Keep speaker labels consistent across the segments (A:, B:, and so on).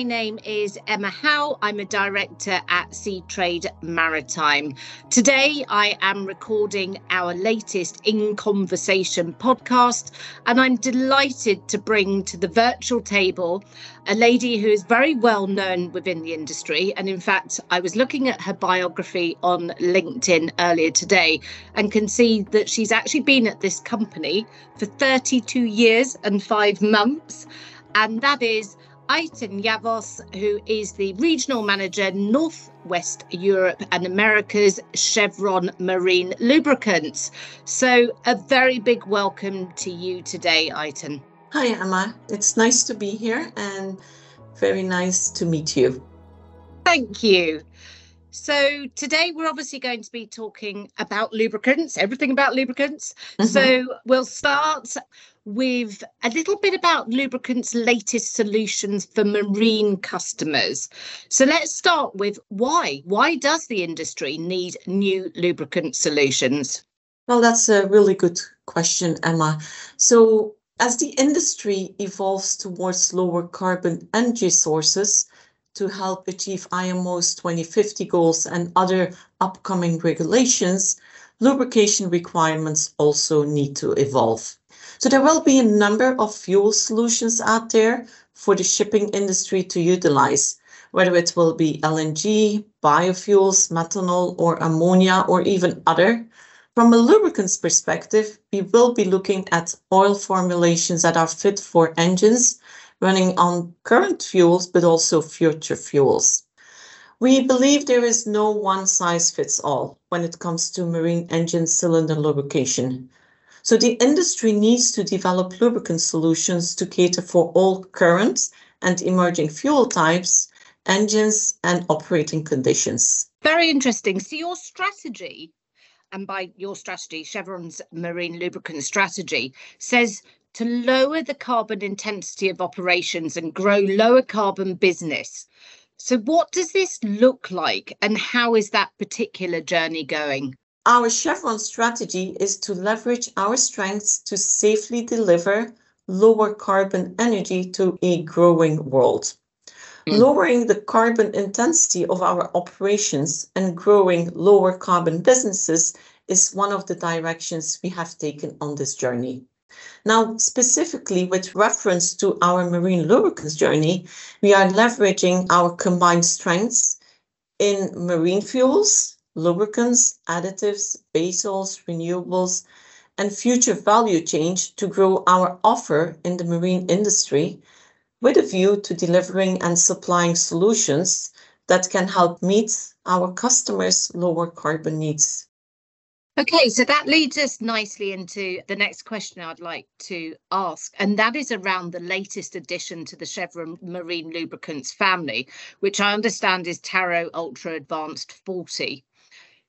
A: my name is Emma Howell. I'm a director at Seatrade Maritime. Today, I am recording our latest In Conversation podcast, and I'm delighted to bring to the virtual table a lady who is very well known within the industry. And in fact, I was looking at her biography on LinkedIn earlier today and can see that she's actually been at this company for 32 years and five months. And that is Ayten Yavuz, who is the Regional Manager, Northwest Europe and Americas, Chevron Marine Lubricants. So, a very big welcome to you today, Ayten.
B: Hi, Emma. It's nice to be here and very nice to meet you.
A: Thank you. So, today we're obviously going to be talking about lubricants, everything about lubricants. Mm-hmm. So, we'll start with a little bit about lubricants' latest solutions for marine customers. So let's start with why. Why does the industry need new lubricant solutions?
B: Well, that's a really good question, Emma. So, as the industry evolves towards lower carbon energy sources to help achieve IMO's 2050 goals and other upcoming regulations, lubrication requirements also need to evolve. So there will be a number of fuel solutions out there for the shipping industry to utilize, whether it will be LNG, biofuels, methanol, or ammonia, or even other. From a lubricants perspective, we will be looking at oil formulations that are fit for engines running on current fuels, but also future fuels. We believe there is no one size fits all when it comes to marine engine cylinder lubrication. So the industry needs to develop lubricant solutions to cater for all current and emerging fuel types, engines, and operating conditions.
A: Very interesting. So your strategy, and by your strategy, Chevron's marine lubricant strategy, says to lower the carbon intensity of operations and grow lower carbon business. So, what does this look like, and how is that particular journey going?
B: Our Chevron strategy is to leverage our strengths to safely deliver lower carbon energy to a growing world. Mm. Lowering the carbon intensity of our operations and growing lower carbon businesses is one of the directions we have taken on this journey. Now, specifically with reference to our marine lubricants journey, we are leveraging our combined strengths in marine fuels, lubricants, additives, base oils, renewables, and future value change to grow our offer in the marine industry with a view to delivering and supplying solutions that can help meet our customers' lower carbon needs.
A: Okay, so that leads us nicely into the next question I'd like to ask, and that is around the latest addition to the Chevron Marine Lubricants family, which I understand is Taro Ultra Advanced 40.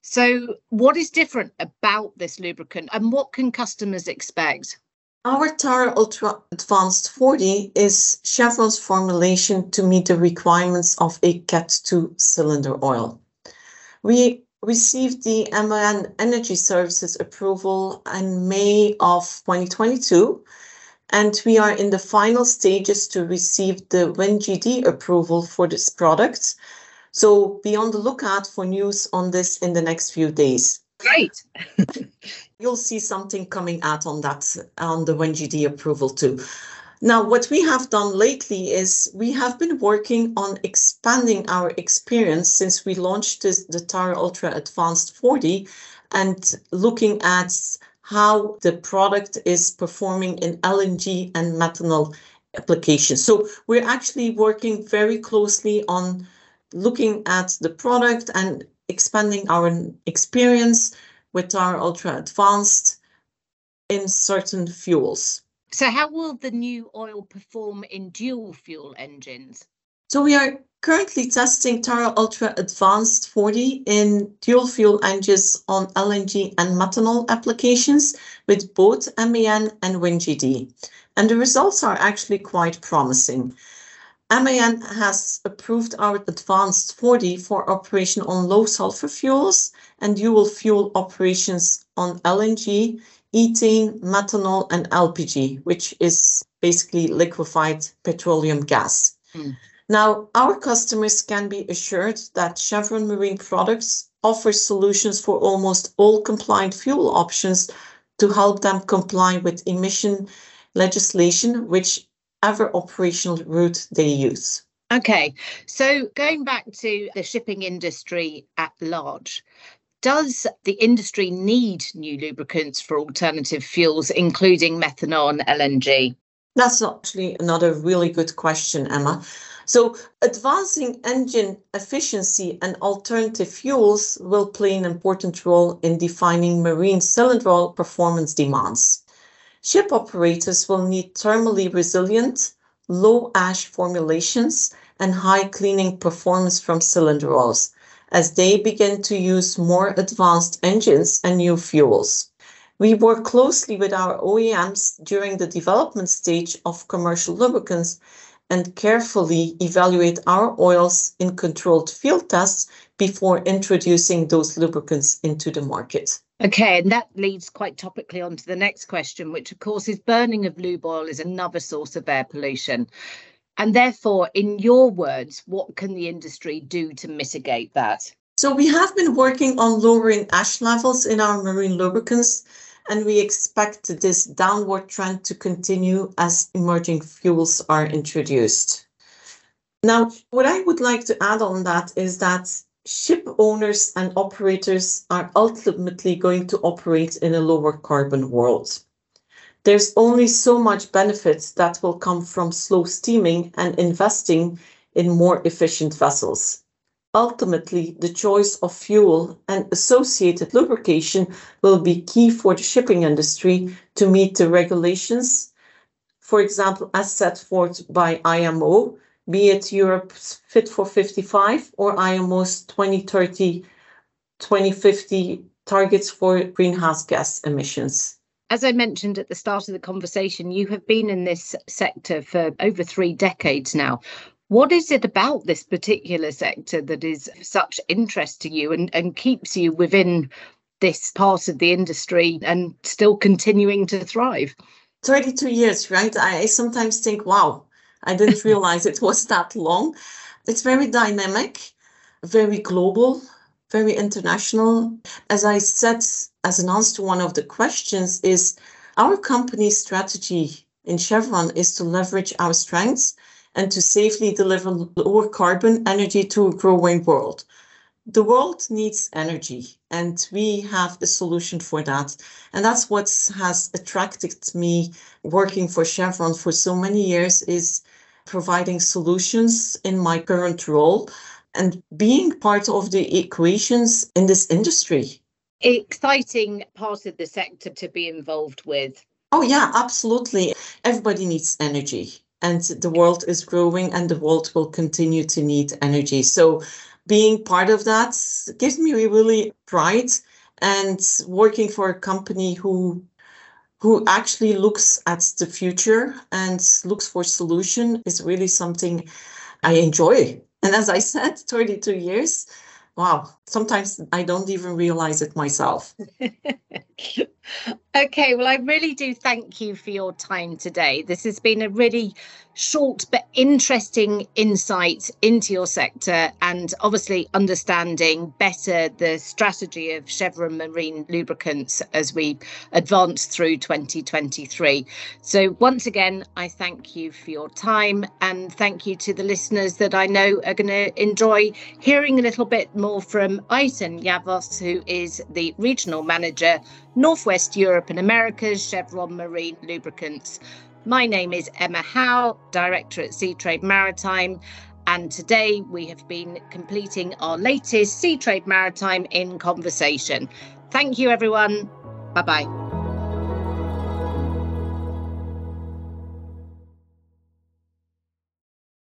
A: So, what is different about this lubricant and what can customers expect?
B: Our Taro Ultra Advanced 40 is Chevron's formulation to meet the requirements of a Cat 2 cylinder oil. We received the MAN Energy Services approval in May of 2022, and we are in the final stages to receive the WinGD approval for this product so be on the lookout for news on this in the next few days.
A: Great.
B: You'll see something coming out on that, on the WinGD approval too. Now, what we have done lately is we have been working on expanding our experience since we launched this, the Taro Ultra Advanced 40 and looking at how the product is performing in LNG and methanol applications. So we're actually working very closely on looking at the product and expanding our experience with our ultra advanced in certain fuels.
A: So, how will the new oil perform in dual fuel engines?
B: So, we are currently testing Taro Ultra Advanced 40 in dual fuel engines on LNG and methanol applications with both MAN and WinGD. And the results are actually quite promising. MAN has approved our Advanced 40 for operation on low sulfur fuels and dual fuel operations on LNG, ethane, methanol, and LPG, which is basically liquefied petroleum gas. Mm. Now, our customers can be assured that Chevron Marine Products offers solutions for almost all compliant fuel options to help them comply with emission legislation, whichever operational route they use.
A: Okay, so going back to the shipping industry at large, does the industry need new lubricants for alternative fuels, including methanol and LNG?
B: That's actually another really good question, Emma. So, advancing engine efficiency and alternative fuels will play an important role in defining marine cylinder oil performance demands. Ship operators will need thermally resilient, low ash formulations and high cleaning performance from cylinder oils as they begin to use more advanced engines and new fuels. We work closely with our OEMs during the development stage of commercial lubricants and carefully evaluate our oils in controlled field tests before introducing those lubricants into the market.
A: Okay, and that leads quite topically on to the next question, which of course is burning of lube oil is another source of air pollution. And therefore, in your words, what can the industry do to mitigate that?
B: So, we have been working on lowering ash levels in our marine lubricants and we expect this downward trend to continue as emerging fuels are introduced. Now, what I would like to add on that is that ship owners and operators are ultimately going to operate in a lower carbon world. There's only so much benefit that will come from slow steaming and investing in more efficient vessels. Ultimately, the choice of fuel and associated lubrication will be key for the shipping industry to meet the regulations, for example, as set forth by IMO, be it Europe's Fit for 55 or IMO's 2030 2050 targets for greenhouse gas emissions.
A: As I mentioned at the start of the conversation, you have been in this sector for over three decades now. What is it about this particular sector that is such interest to you and, and keeps you within this part of the industry and still continuing to thrive?
B: 32 years, right? I sometimes think, wow, I didn't realize it was that long. It's very dynamic, very global, very international. As I said, as an answer to one of the questions, is our company's strategy in Chevron is to leverage our strengths and to safely deliver lower carbon energy to a growing world. The world needs energy, and we have a solution for that. And that's what has attracted me working for Chevron for so many years is providing solutions in my current role and being part of the equations in this industry.
A: Exciting part of the sector to be involved with.
B: Oh, yeah, absolutely. Everybody needs energy and the world is growing and the world will continue to need energy. So being part of that gives me really pride and working for a company who who actually looks at the future and looks for solution is really something I enjoy. And as I said, 32 years, wow, sometimes I don't even realize it myself.
A: okay, well, I really do thank you for your time today. This has been a really short but interesting insight into your sector and obviously understanding better the strategy of Chevron Marine Lubricants as we advance through 2023. So, once again, I thank you for your time and thank you to the listeners that I know are going to enjoy hearing a little bit more from Ayten Yavuz, who is the Regional Manager, Northwest Europe and Americas, Chevron Marine Lubricants. My name is Emma Howell, Director at Seatrade Maritime, and today we have been completing our latest Seatrade Maritime in conversation. Thank you, everyone. Bye bye.